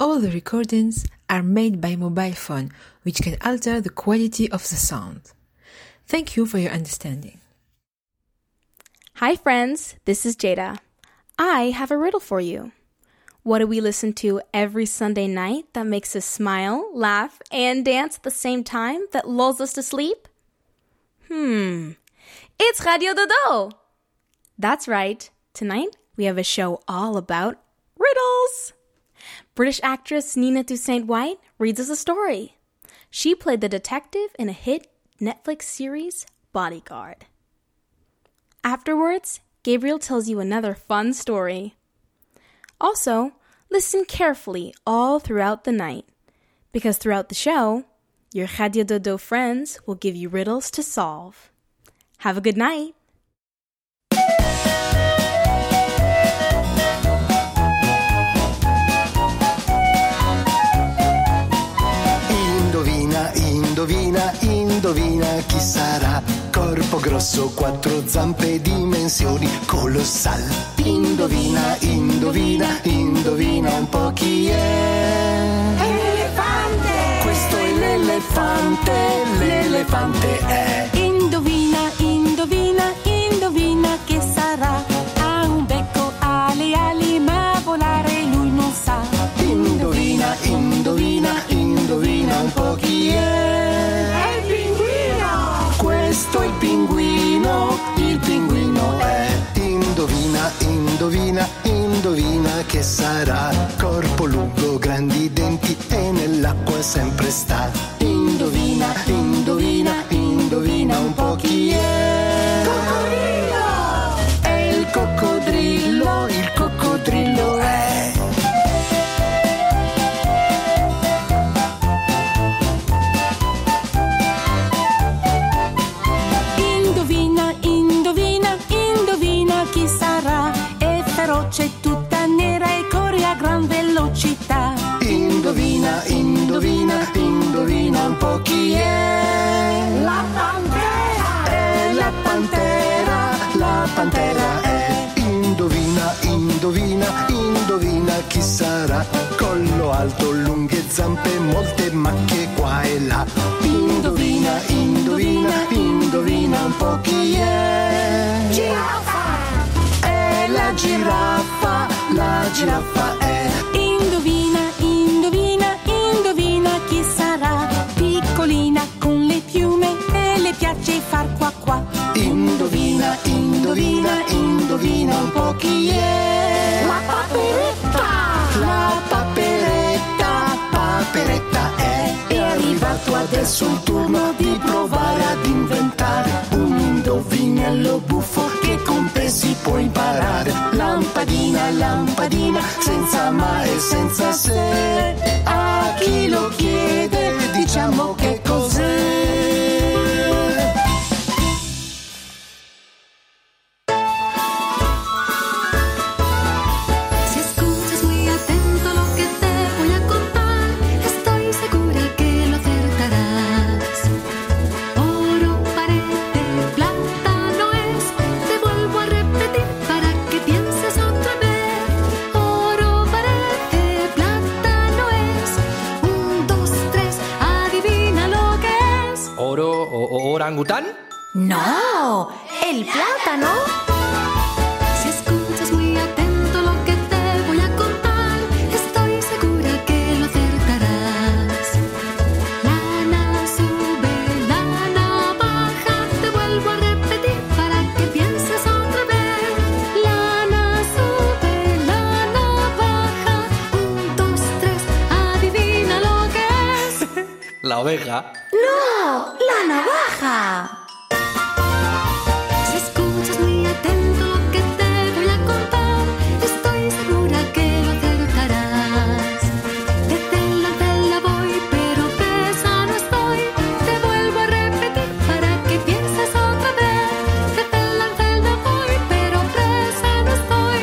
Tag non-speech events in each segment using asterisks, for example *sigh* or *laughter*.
all the recordings are made by mobile phone, which can alter the quality of the sound. Thank you for your understanding. Hi, friends. This is Jada. I have a riddle for you. What do we listen to every Sunday night that makes us smile, laugh, and dance at the same time that lulls us to sleep? Hmm. It's Radio Dodo! That's right. Tonight, we have a show all about riddles. British actress Nina Toussaint White reads us a story. She played the detective in a hit Netflix series, Bodyguard. Afterwards, Gabriel tells you another fun story. Also, listen carefully all throughout the night, because throughout the show, your Radio Dodo friends will give you riddles to solve. Have a good night. Indovina chi sarà. Corpo grosso, quattro zampe, dimensioni colossal. Indovina, indovina, indovina un po' chi è. Elefante. Questo è l'elefante, l'elefante è. Indovina, indovina che sarà. Corpo lungo, grandi denti e nell'acqua sempre sta. Indovina, indovina, indovina un po' chi è. Chi è. La pantera. È la pantera, la pantera è. Indovina, indovina, indovina chi sarà. Collo alto, lunghe zampe, molte macchie qua e là. Indovina, indovina, indovina un po' chi è. Giraffa. È la giraffa, la giraffa è. Indovina, indovina, indovina un po' chi è. La paperetta. La paperetta, paperetta è. È arrivato adesso il turno di provare ad inventare un indovinello buffo che con te si può imparare. Lampadina, lampadina, senza ma e senza se. A chi lo chiede, diciamo che No, el plátano. Si escuchas muy atento lo que te voy a contar, estoy segura que lo acertarás. Lana sube, lana baja, te vuelvo a repetir para que pienses otra vez. Lana sube, lana baja, un, dos, tres, adivina lo que es. *laughs* La oveja. ¡No! ¡La navaja! Si escuchas muy atento lo que te voy a contar, estoy segura que lo acertarás. De tela, tela voy, pero presa no estoy. Te vuelvo a repetir para que pienses otra vez. De tela, tela voy, pero presa no estoy.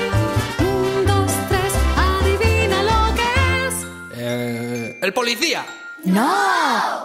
Un, dos, tres, adivina lo que es. Eh, ¡El policía! ¡No!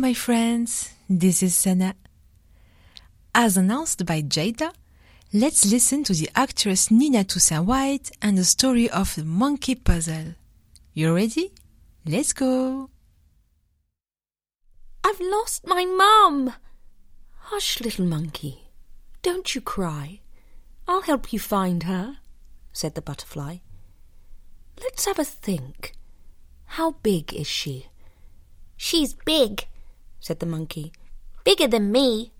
my friends. This is Sana. As announced by Jada, let's listen to the actress Nina Toussaint White and the story of the monkey puzzle. You ready? Let's go. I've lost my mum. Hush, little monkey. Don't you cry. I'll help you find her, said the butterfly. Let's have a think. How big is she? She's big, said the monkey. Bigger than me.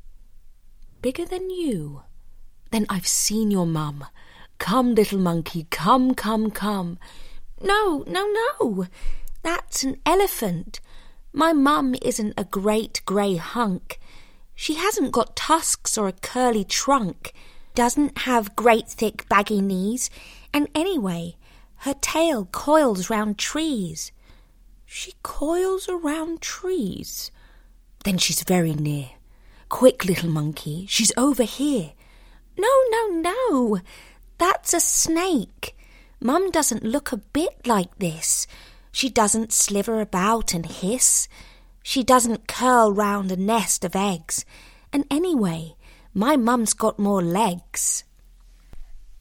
Bigger than you? Then I've seen your mum. Come, little monkey, come, come, come. No, no, no. That's an elephant. My mum isn't a great grey hunk. She hasn't got tusks or a curly trunk, doesn't have great thick baggy knees, and anyway, her tail coils round trees. She coils around trees. Then she's very near. Quick, little monkey, she's over here. No, no, no. That's a snake. Mum doesn't look a bit like this. She doesn't sliver about and hiss. She doesn't curl round a nest of eggs. And anyway, my mum's got more legs.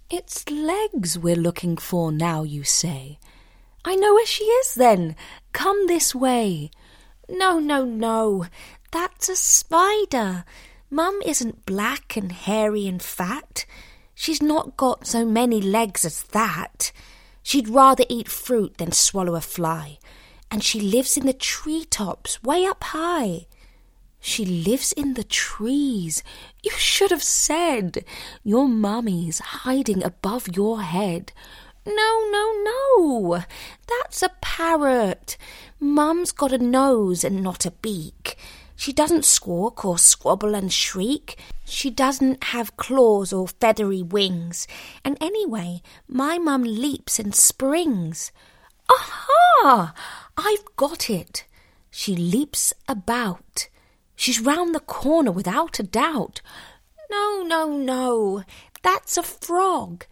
It's legs we're looking for now, you say. I know where she is then. Come this way. No, no, no. That's a spider. Mum isn't black and hairy and fat. She's not got so many legs as that. She'd rather eat fruit than swallow a fly. And she lives in the tree tops, way up high. She lives in the trees. You should have said. Your mummy's hiding above your head. No, no, no. That's a parrot. Mum's got a nose and not a beak. She doesn't squawk or squabble and shriek. She doesn't have claws or feathery wings. And anyway, my mum leaps and springs. Aha! I've got it. She leaps about. She's round the corner without a doubt. No, no, no. That's a frog.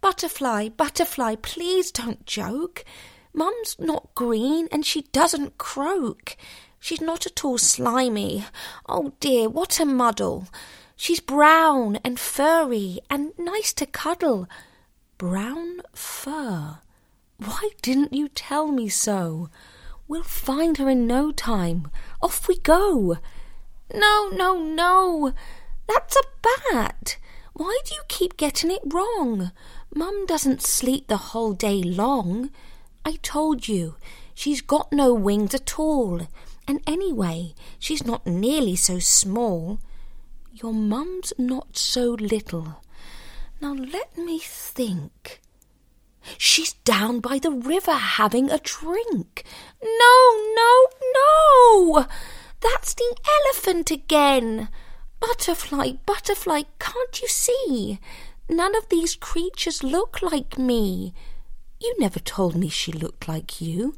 Butterfly, butterfly, please don't joke. Mum's not green and she doesn't croak. She's not at all slimy. Oh dear, what a muddle. She's brown and furry and nice to cuddle. Brown fur. Why didn't you tell me so? We'll find her in no time. Off we go. No, no, no. That's a bat. Why do you keep getting it wrong? Mum doesn't sleep the whole day long. I told you, she's got no wings at all. And anyway, she's not nearly so small. Your mum's not so little. Now let me think. She's down by the river having a drink. No, no, no! That's the elephant again. Butterfly, butterfly, can't you see? None of these creatures look like me. You never told me she looked like you.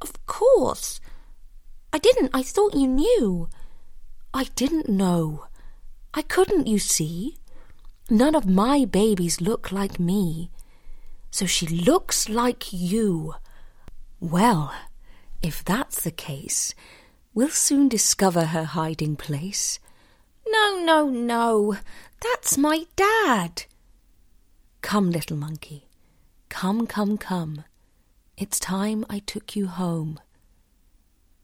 Of course. I didn't. I thought you knew. I didn't know. I couldn't, you see. None of my babies look like me. So she looks like you. Well, if that's the case, we'll soon discover her hiding place. No, no, no. That's my dad. Come, little monkey. Come, come, come. It's time I took you home.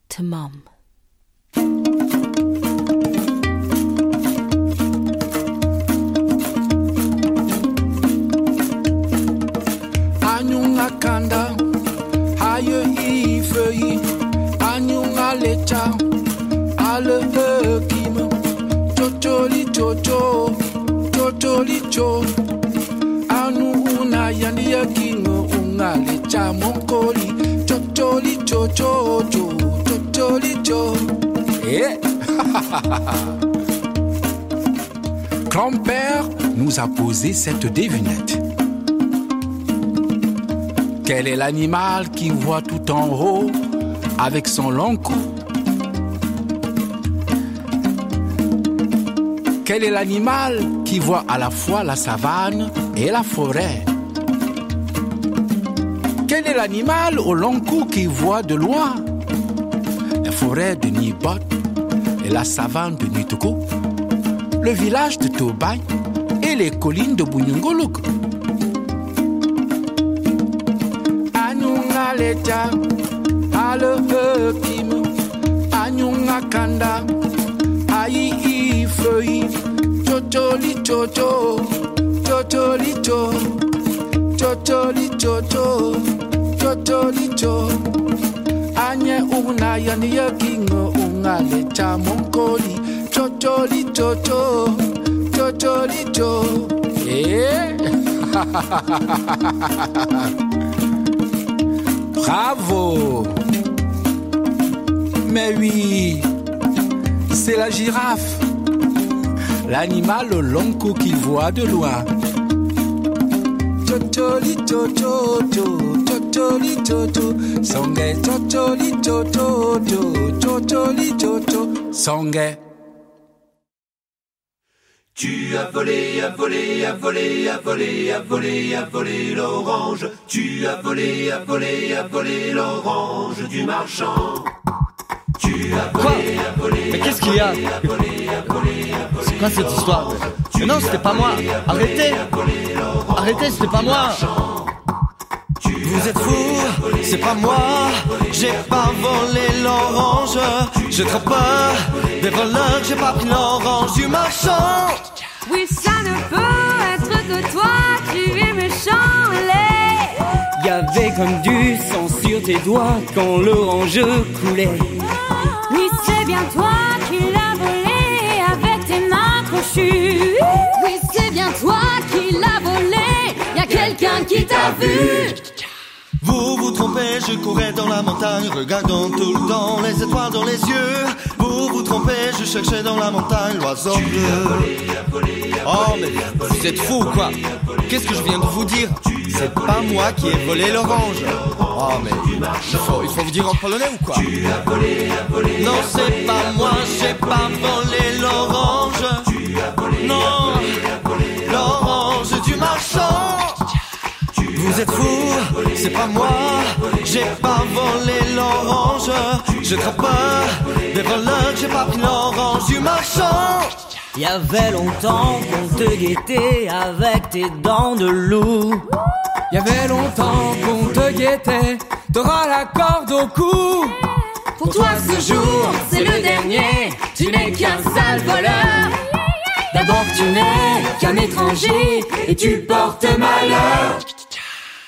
To Mum. ale chocholi chocho Grand-père nous a posé cette devinette. Quel est l'animal qui voit tout en haut avec son long cou? Quel est l'animal qui voit à la fois la savane et la forêt? Quel est l'animal au long cou qui voit de loin? La forêt de Nibot et la savane de Nitoko, le village de Tobay et les collines de ayi feuille, totoli toto, totoli to, totoli toto, totoli to. Anye una yani yakingo unga le chamonkoli, totoli toto, totoli to. Eh? *laughs* Bravo! Mais oui, c'est la girafe l'animal cou qu'il voit de loin. Chocho cho, chocholi chocho, songe chocho cho, chocholi chocho, songe. Tu as volé, as volé, as volé, as volé, as volé, as volé l'orange. Tu as volé, as volé, as volé l'orange du marchand. Tu as volé, as volé. Mais qu'est-ce qu'il y a C'est quoi cette histoire Mais non, c'était pas moi Arrêtez Arrêtez, c'était pas moi Vous êtes fous, c'est pas moi, j'ai pas volé l'orange, je trappe pas des voleurs, j'ai pas pris l'orange du marchand. Oui, ça ne peut être que toi, tu es méchant, les. Y avait comme du sang sur tes doigts quand l'orange coulait. C'est bien toi qui l'as volé avec tes mains crochues. Oui, c'est bien toi qui l'as volé. Y a quelqu'un qui t'a vu. Vous vous trompez, je courais dans la montagne, regardant tout le temps les étoiles dans les yeux. Vous vous trompez, je cherchais dans la montagne l'oiseau bleu. Oh, mais vous êtes fous ou quoi Qu'est-ce que je viens de vous dire C'est pas moi qui ai volé l'orange. Oh, mais il faut, il faut vous dire en polonais ou quoi Non, c'est pas moi, j'ai pas volé l'orange. Non, l'orange du marchand. Vous êtes fous, c'est pas moi, j'ai pas volé l'orange. Je trappe pas des voleurs, j'ai pas pris l'orange du marchand. Y avait longtemps qu'on te guettait avec tes dents de loup. Y avait longtemps qu'on te guettait, t'auras la corde au cou. Pour toi, ce jour, c'est le dernier. Tu n'es qu'un sale voleur. D'abord, tu n'es qu'un étranger et tu portes malheur.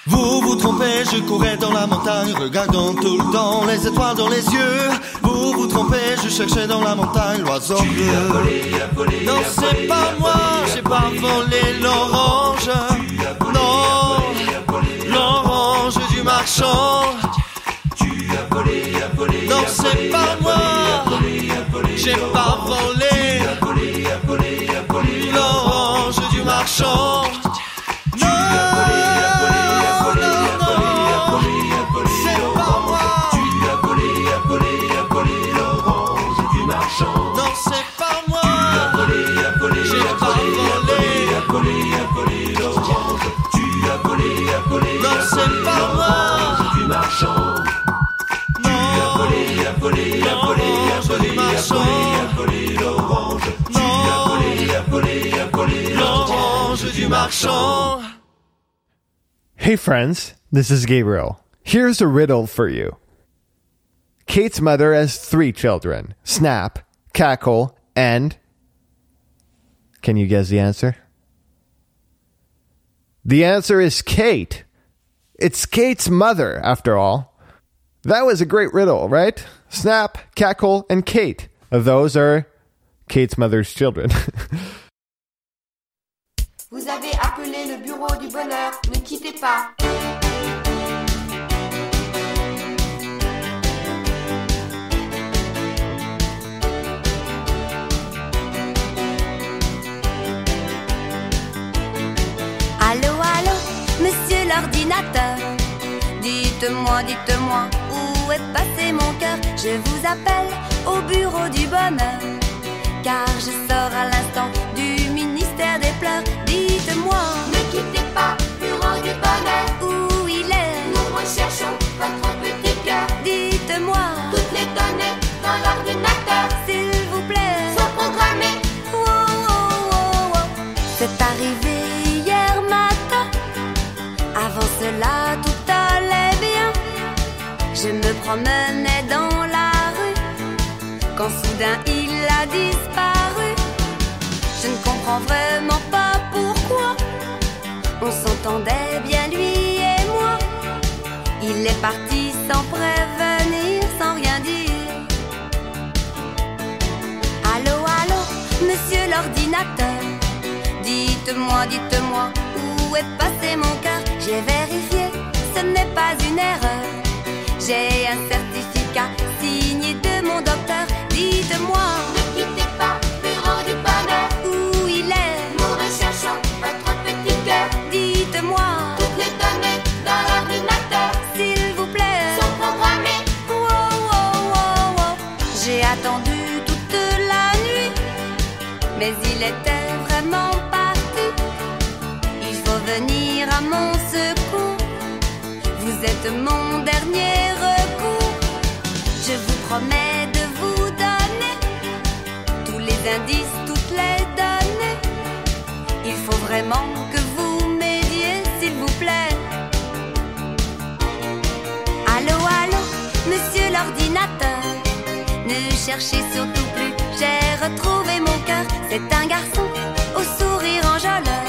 Vous vous trompez, je courais dans la montagne, regardant tout le temps les étoiles dans les yeux. Vous vous trompez, je cherchais dans la montagne l'oiseau bleu. Non, c'est pas moi, j'ai pas volé l'orange. Non, l'orange du marchand. Tu as volé, as volé, Non, c'est pas as moi. J'ai pas volé, l'orange du marchand. Marchand. Hey, friends, this is Gabriel. Here's a riddle for you. Kate's mother has three children Snap, Crackle, and. Can you guess the answer? The answer is Kate. It's Kate's mother, after all. That was a great riddle, right? Snap, Crackle, and Kate. Those are Kate's mother's children. *laughs* Vous avez appelé le bureau du bonheur, ne quittez pas. Allô, allô, monsieur l'ordinateur. Dites-moi, dites-moi, où est passé mon cœur? Je vous appelle au bureau du bonheur. Car je sors à l'instant du ministère des pleurs. Dites-moi, Ne quittez pas, bureau du bonheur. où il est? Nous recherchons votre petit cœur. Dites-moi, Toutes les données dans l'ordinateur s'il vous plaît. sont programmées. Oh, oh, oh, oh. C'est arrivé hier matin. Avant cela, tout allait bien. Je me promenais dans la rue. Quand soudain il a disparu. Je ne comprends vraiment pas. On s'entendait bien lui et moi. Il est parti sans prévenir, sans rien dire. Allô, allô, monsieur l'ordinateur. Dites-moi, dites-moi, où est passé mon cœur? J'ai vérifié, ce n'est pas une erreur. J'ai un certificat signé de mon docteur. Dites-moi, Ne quittez pas, bureau du bonheur. Était vraiment parti. Il faut venir à mon secours. Vous êtes mon dernier recours. Je vous promets de vous donner tous les indices, toutes les données. Il faut vraiment que vous m'aidiez, s'il vous plaît. Allô, allô, monsieur l'ordinateur. Ne cherchez surtout j'ai retrouvé mon cœur. C'est un garçon au sourire enjôleur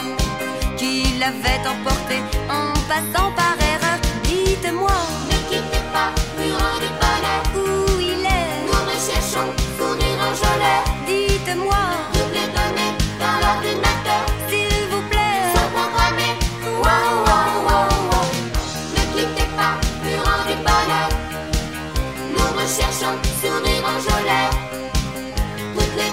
qui l'avait emporté en passant par erreur. Dites-moi Ne quittez pas, bureau du bonheur. où il est? Nous recherchons sourire enjôleur. Dites-moi, Toutes les données dans l'ordinateur s'il vous plaît. wow, wow. Ne quittez pas, bureau du bonheur. Nous recherchons sourire enjôleur.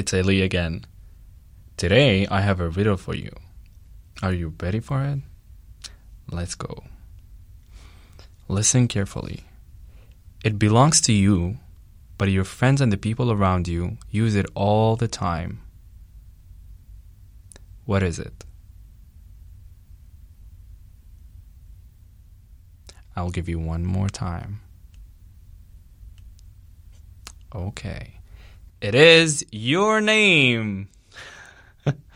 It's Eli again. Today, I have a riddle for you. Are you ready for it? Let's go. Listen carefully. It belongs to you, but your friends and the people around you use it all the time. What is it? I'll give you one more time. Okay. It is your name. *laughs*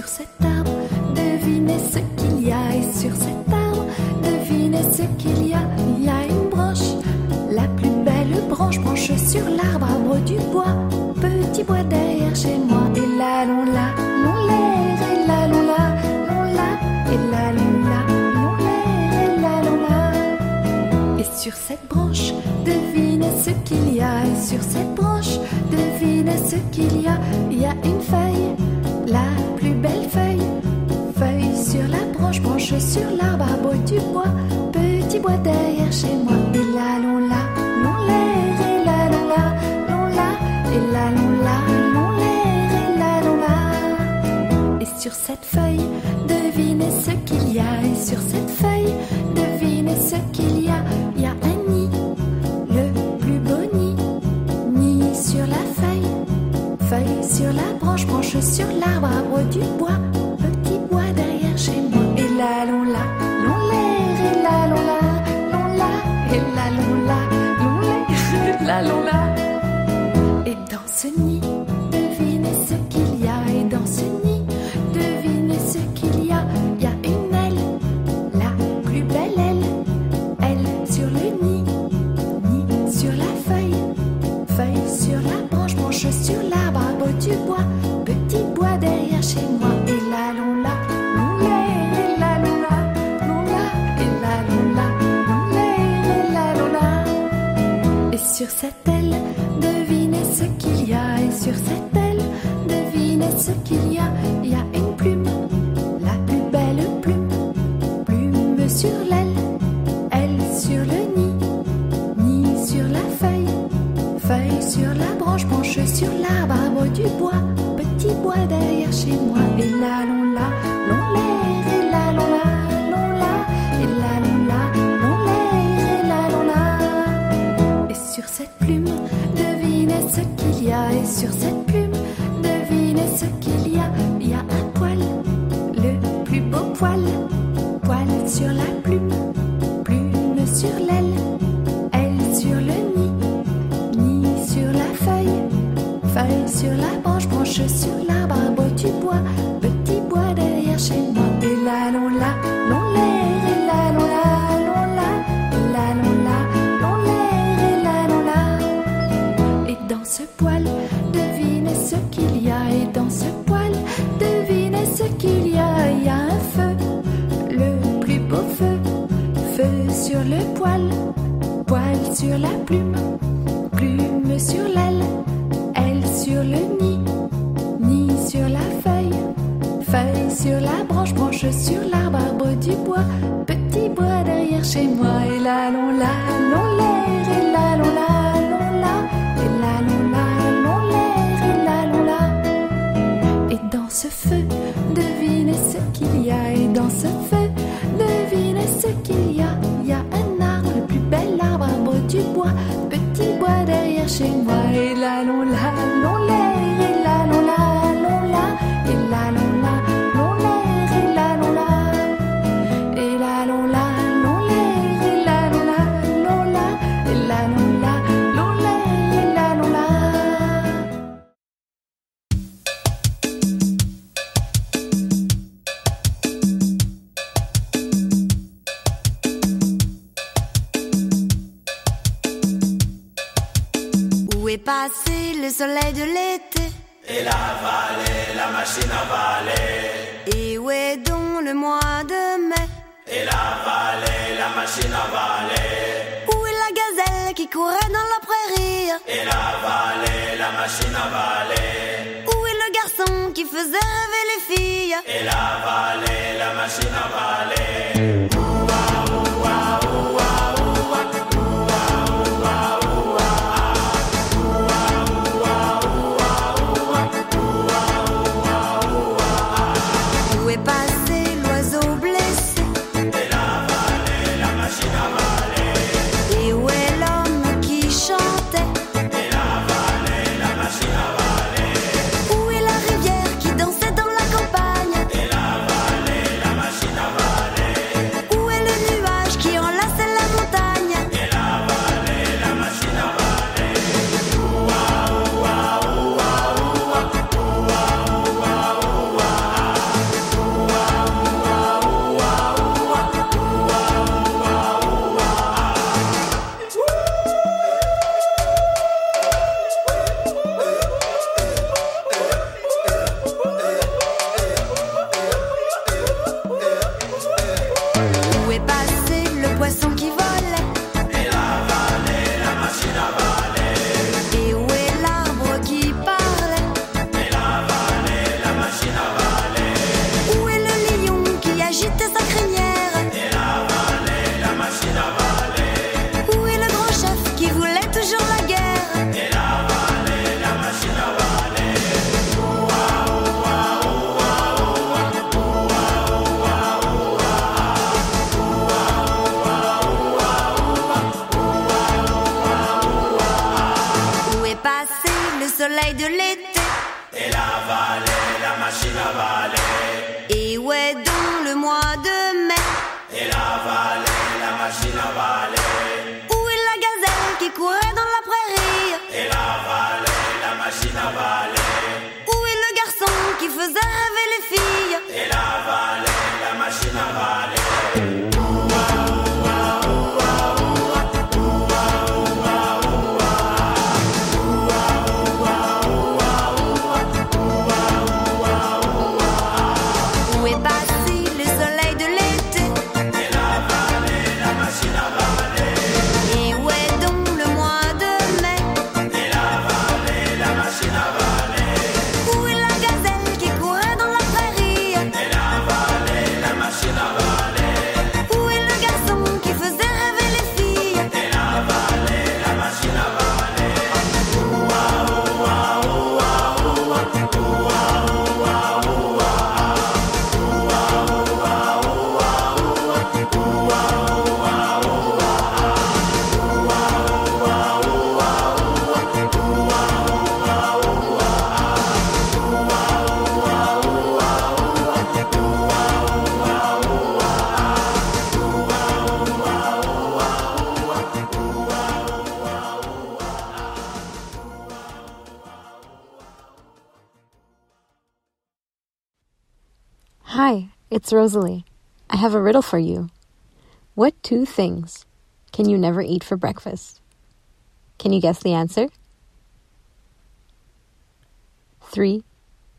sur cet arbre, devinez ce qu'il y a. Et sur cet arbre, devinez ce qu'il y a. Il y a une branche, la plus belle branche, branche sur l'arbre, arbre du bois. Petit bois derrière chez moi. Et là, l'on là, l'on l'air. Et là, l'on là, l'on là. Et là, l'on là, l'on l'air. Et là, l'on là. Et sur cette branche, devinez ce qu'il y a. Et sur cette branche, devinez ce qu'il y a. Il y a une feuille, la plus belle sur la branche, branche sur l'arbre, arbre du bois. Petit bois derrière chez moi. Et là, l'on là, l'on l'air. Et là, l'on là, l'on là. Et là, l'on là, l'on l'air. Et là, l'on là. Et sur cette feuille, devinez ce qu'il y a. Et sur cette feuille, devinez ce qu'il y a. Il y a un nid, le plus beau nid. Nid sur la feuille, feuille sur la branche, branche sur l'arbre, arbre du bois. Bois. Petit bois derrière chez moi. Et là, l'on là, l'on l'air. Et là, l'on là, l'on là. Et là, l'on là, l'on l'air. Et là, l'on là. Et sur cette plume, devinez ce qu'il y a. Et sur cette soleil de l'été Et la vallée, la machine à valer. Et où est donc le mois de mai Et la vallée, la machine à valer. Où est la gazelle qui courait dans la prairie? Et la vallée, la machine à valer. Où est le garçon qui faisait rêver les filles? Et la vallée, la machine à valer. Où est Hi, it's Rosalie. I have a riddle for you. What two things can you never eat for breakfast? Can you guess the answer? Three,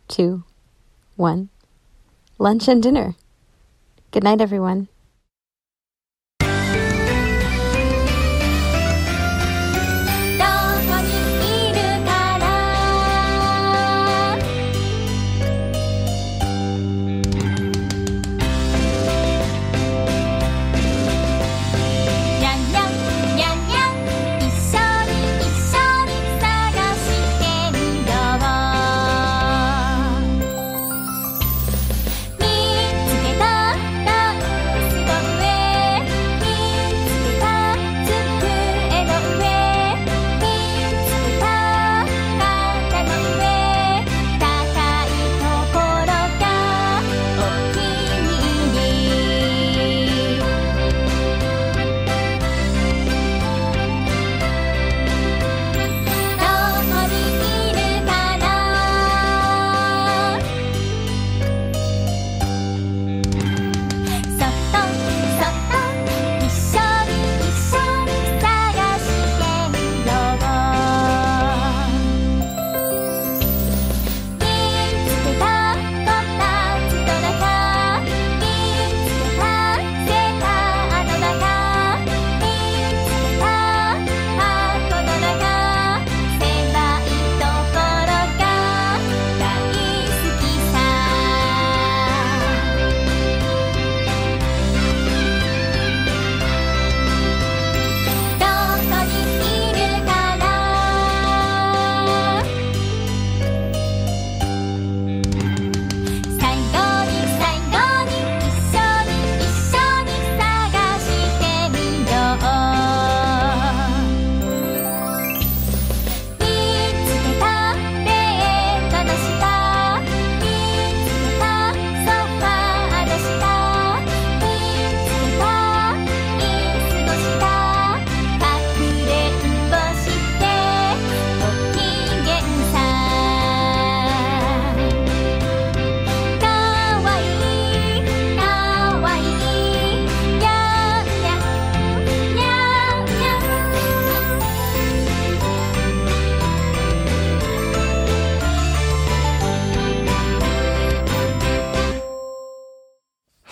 two, one. Lunch and dinner. Good night, everyone.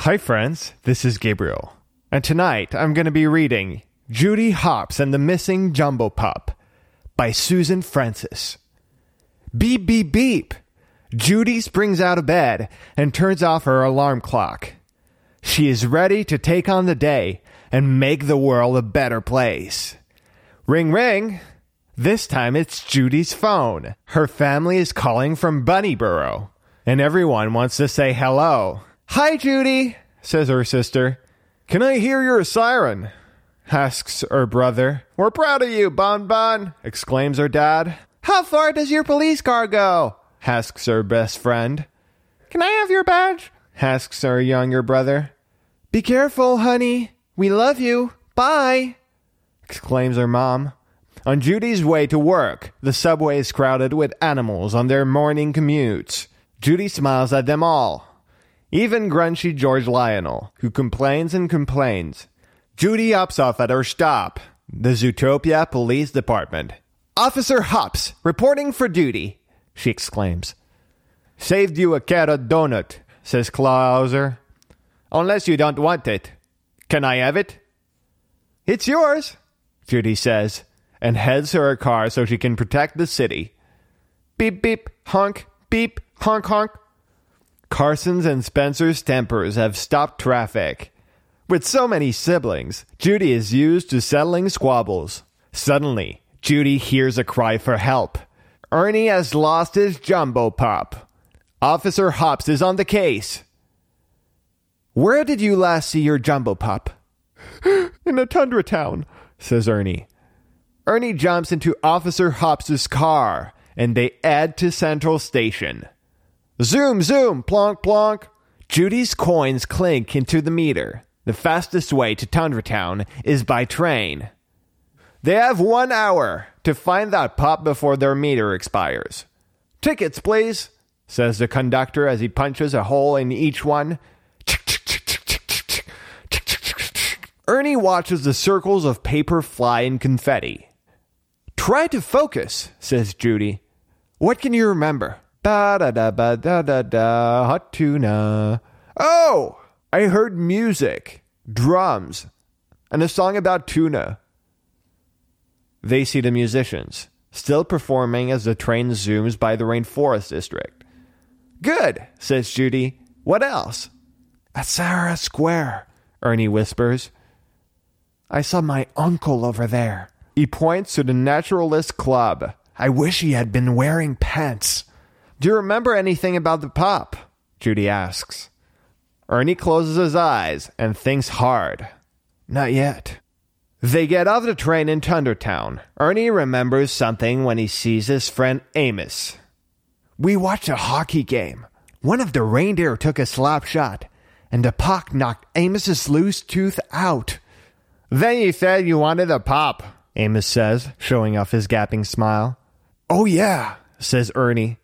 Hi, friends. This is Gabriel. And tonight I'm going to be reading Judy Hopps and the Missing Jumbo Pup by Susan Francis. Beep, beep, beep. Judy springs out of bed and turns off her alarm clock. She is ready to take on the day and make the world a better place. Ring, ring. This time it's Judy's phone. Her family is calling from Bunnyburrow, and everyone wants to say hello. Hi, Judy, says her sister. Can I hear your siren? asks her brother. We're proud of you, Bon Bon, exclaims her dad. How far does your police car go? asks her best friend. Can I have your badge? asks her younger brother. Be careful, honey. We love you. Bye, exclaims her mom. On Judy's way to work, the subway is crowded with animals on their morning commutes. Judy smiles at them all even grunchy George Lionel, who complains and complains. Judy hops off at her stop, the Zootopia Police Department. Officer Hopps, reporting for duty, she exclaims. Saved you a carrot donut, says Clawhauser. Unless you don't want it. Can I have it? It's yours, Judy says, and heads to her car so she can protect the city. Beep, beep, honk, beep, honk, honk. Carson's and Spencer's tempers have stopped traffic. With so many siblings, Judy is used to settling squabbles. Suddenly, Judy hears a cry for help. Ernie has lost his jumbo pop. Officer Hopps is on the case. Where did you last see your jumbo pop? *gasps* In a tundra town, says Ernie. Ernie jumps into Officer Hopps's car, and they head to Central Station. Zoom, zoom, plonk, plonk. Judy's coins clink into the meter. The fastest way to Tundra Town is by train. They have one hour to find that pop before their meter expires. Tickets, please, says the conductor as he punches a hole in each one. Ernie watches the circles of paper fly in confetti. Try to focus, says Judy. What can you remember? Ba da da ba da da da, hot tuna. Oh, I heard music, drums, and a song about tuna. They see the musicians, still performing as the train zooms by the rainforest district. Good, says Judy. What else? At Sahara Square, Ernie whispers. I saw my uncle over there. He points to the Naturalist Club. I wish he had been wearing pants. Do you remember anything about the pop? Judy asks. Ernie closes his eyes and thinks hard. Not yet. They get off the train in Tundra Town. Ernie remembers something when he sees his friend Amos. We watched a hockey game. One of the reindeer took a slap shot, and the puck knocked Amos's loose tooth out. Then you said you wanted a pop, Amos says, showing off his gaping smile. Oh, yeah, says Ernie.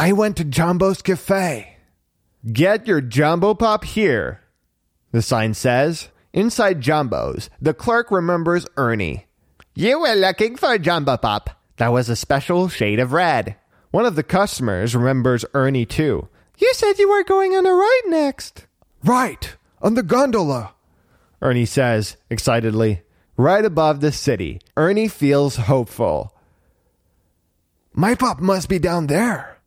I went to Jumbo's Cafe. Get your Jumbo Pop here, the sign says. Inside Jumbo's, the clerk remembers Ernie. You were looking for a Jumbo Pop. That was a special shade of red. One of the customers remembers Ernie too. You said you were going on a ride next. Right, on the gondola, Ernie says excitedly. Right above the city, Ernie feels hopeful. My pop must be down there.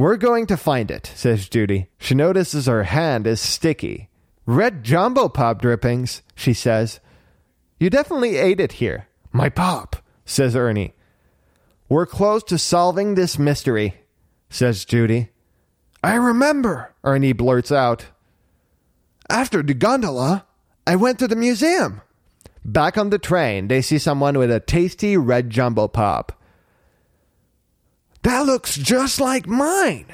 We're going to find it, says Judy. She notices her hand is sticky. Red jumbo pop drippings, she says. You definitely ate it here. My pop, says Ernie. We're close to solving this mystery, says Judy. I remember, Ernie blurts out. After the gondola, I went to the museum. Back on the train, they see someone with a tasty red jumbo pop. That looks just like mine.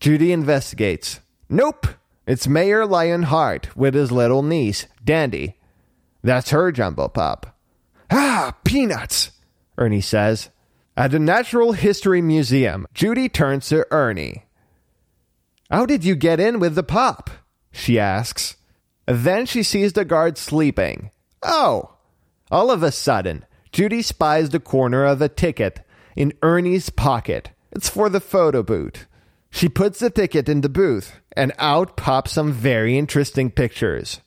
Judy investigates. Nope, it's Mayor Lionheart with his little niece, Dandy. That's her jumbo pop. Ah, peanuts, Ernie says. At the Natural History Museum, Judy turns to Ernie. How did you get in with the pop? she asks. Then she sees the guard sleeping. Oh! All of a sudden, Judy spies the corner of a ticket in Ernie's pocket. It's for the photo booth. She puts the ticket in the booth, and out pop some very interesting pictures.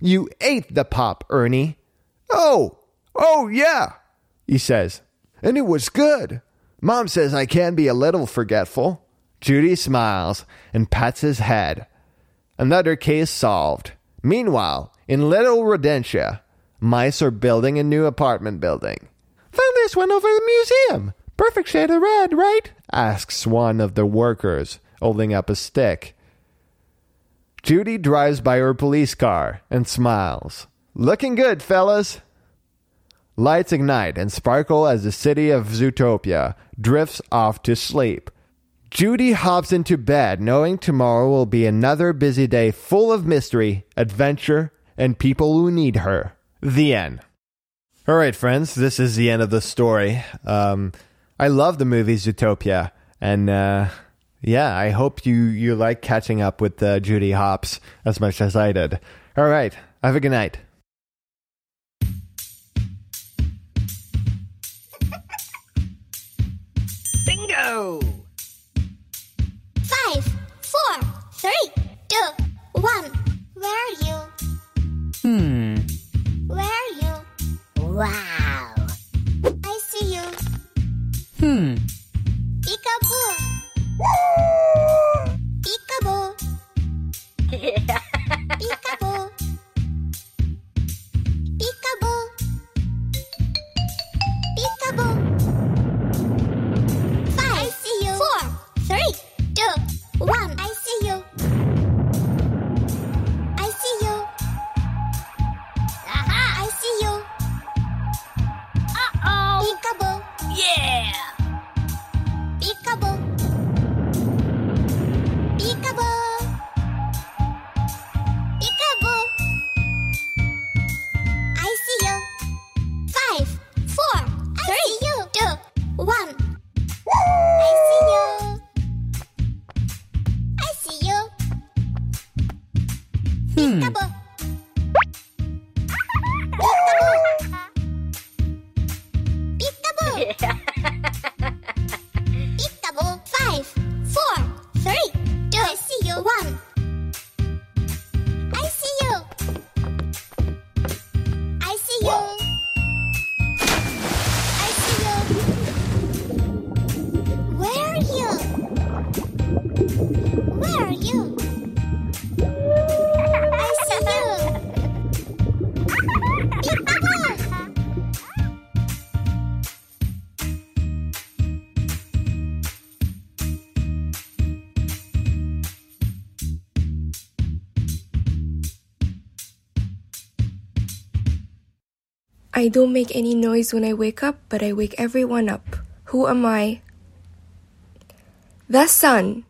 You ate the pop, Ernie. Oh, oh, yeah, he says. And it was good. Mom says I can be a little forgetful. Judy smiles and pats his head. Another case solved. Meanwhile, in Little Rodentia, mice are building a new apartment building. This one over the museum. Perfect shade of red, right? asks one of the workers, holding up a stick. Judy drives by her police car and smiles. Looking good, fellas. Lights ignite and sparkle as the city of Zootopia drifts off to sleep. Judy hops into bed knowing tomorrow will be another busy day full of mystery, adventure, and people who need her. The end. All right, friends, this is the end of the story. Um, I love the movie Zootopia, and uh, yeah, I hope you you like catching up with uh, Judy Hopps as much as I did. All right, have a good night. Bingo! Five, four, three, two, one. Where are you? Hmm. Where are you? Wow. I see you. Hmm. Peekaboo. Peekaboo. *laughs* I don't make any noise when I wake up, but I wake everyone up. Who am I? The sun.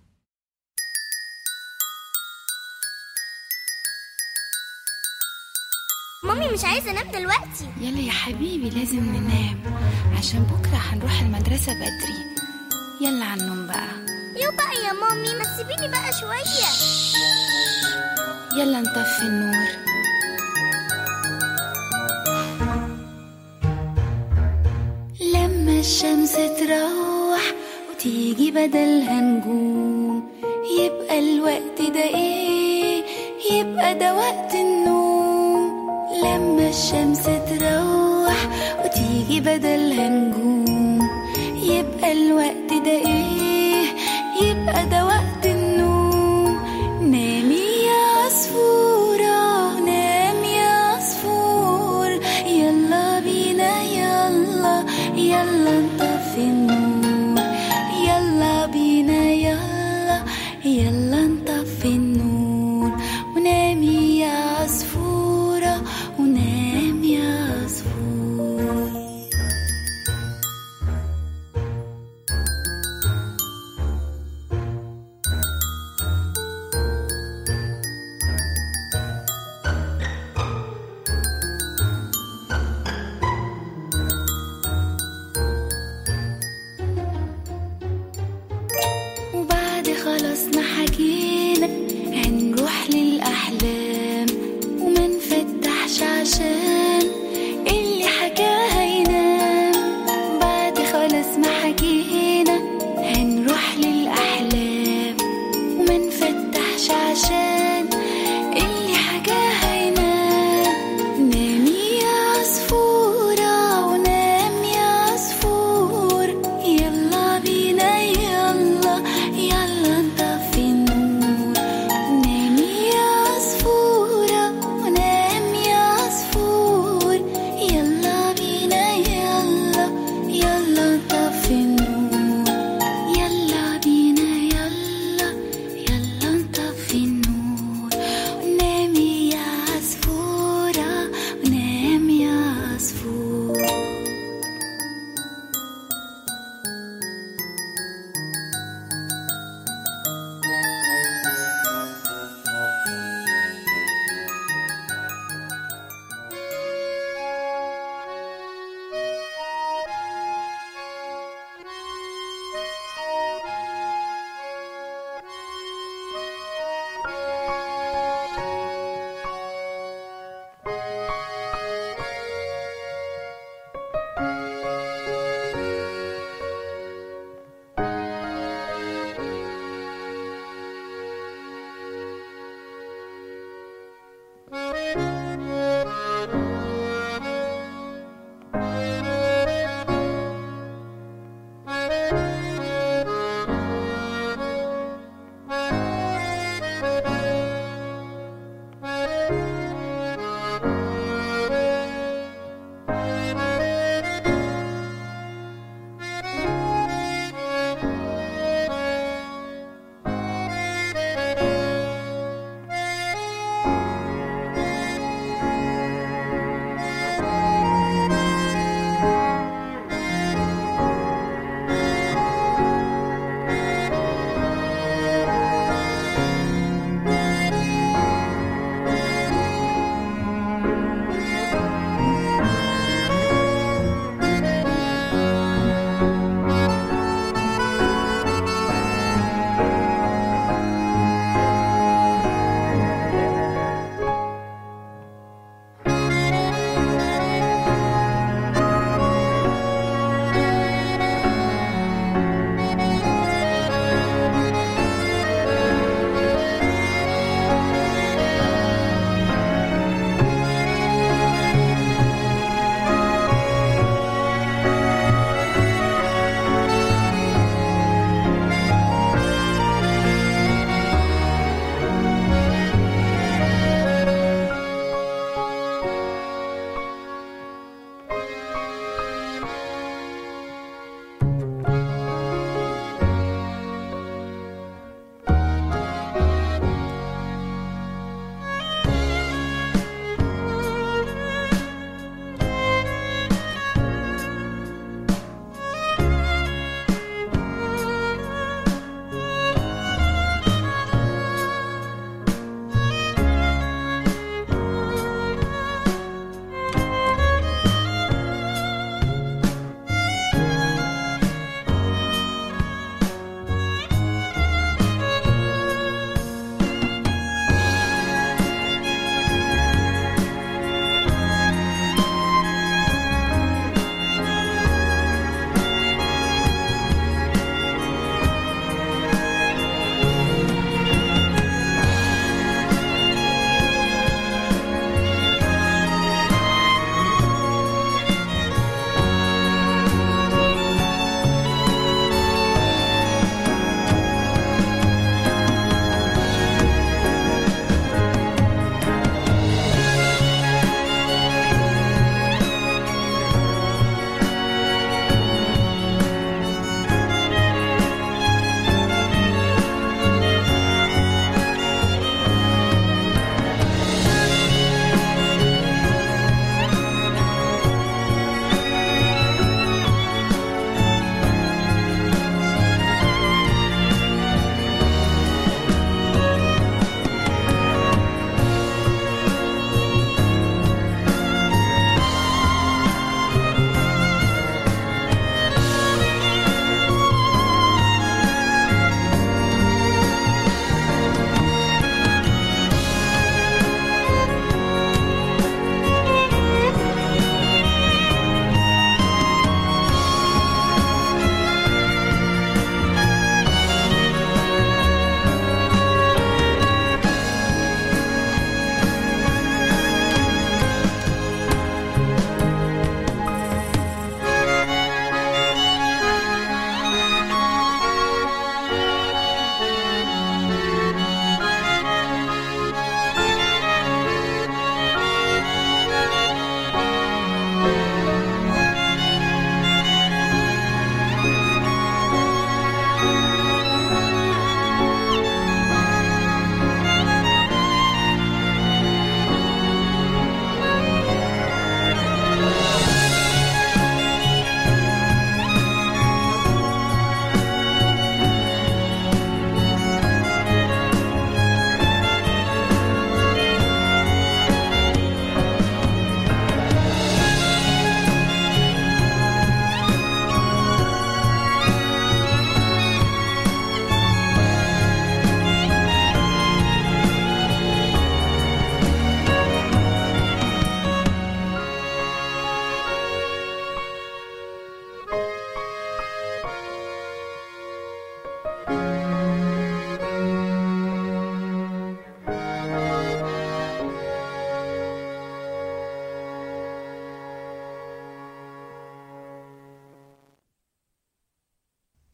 مامي مش عايزة انام دلوقتي يلا يا حبيبي لازم ننام عشان بكرة هنروح المدرسة بدري يلا على النوم بقى يو بقى يا مامي ما تسيبيني بقى شوية يلا نطفي النور الشمس تروح وتيجي بدلها نجوم يبقى الوقت ده إيه؟ يبقى ده وقت النوم. لما الشمس تروح وتيجي بدلها نجوم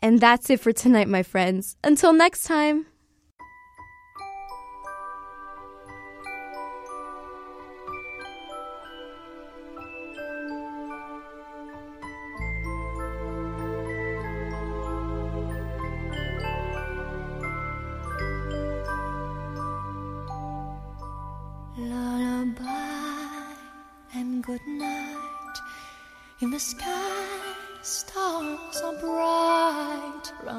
And that's it for tonight, my friends. Until next time. Lullaby and good night. In the sky,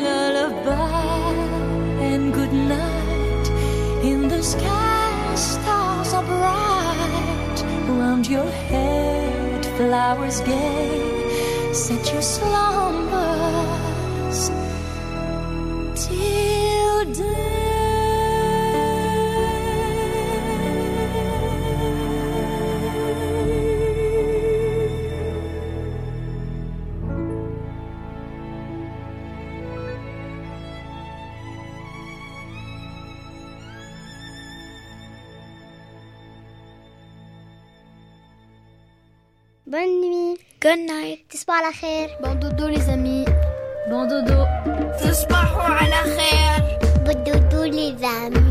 Lullaby and good night. In the sky, stars are bright. Around your head, flowers gay. Set your slumbers Good night. تصبحوا على خير. Bon dodo les amis. Bon dodo. تصبحوا على خير Bon dodo les amis.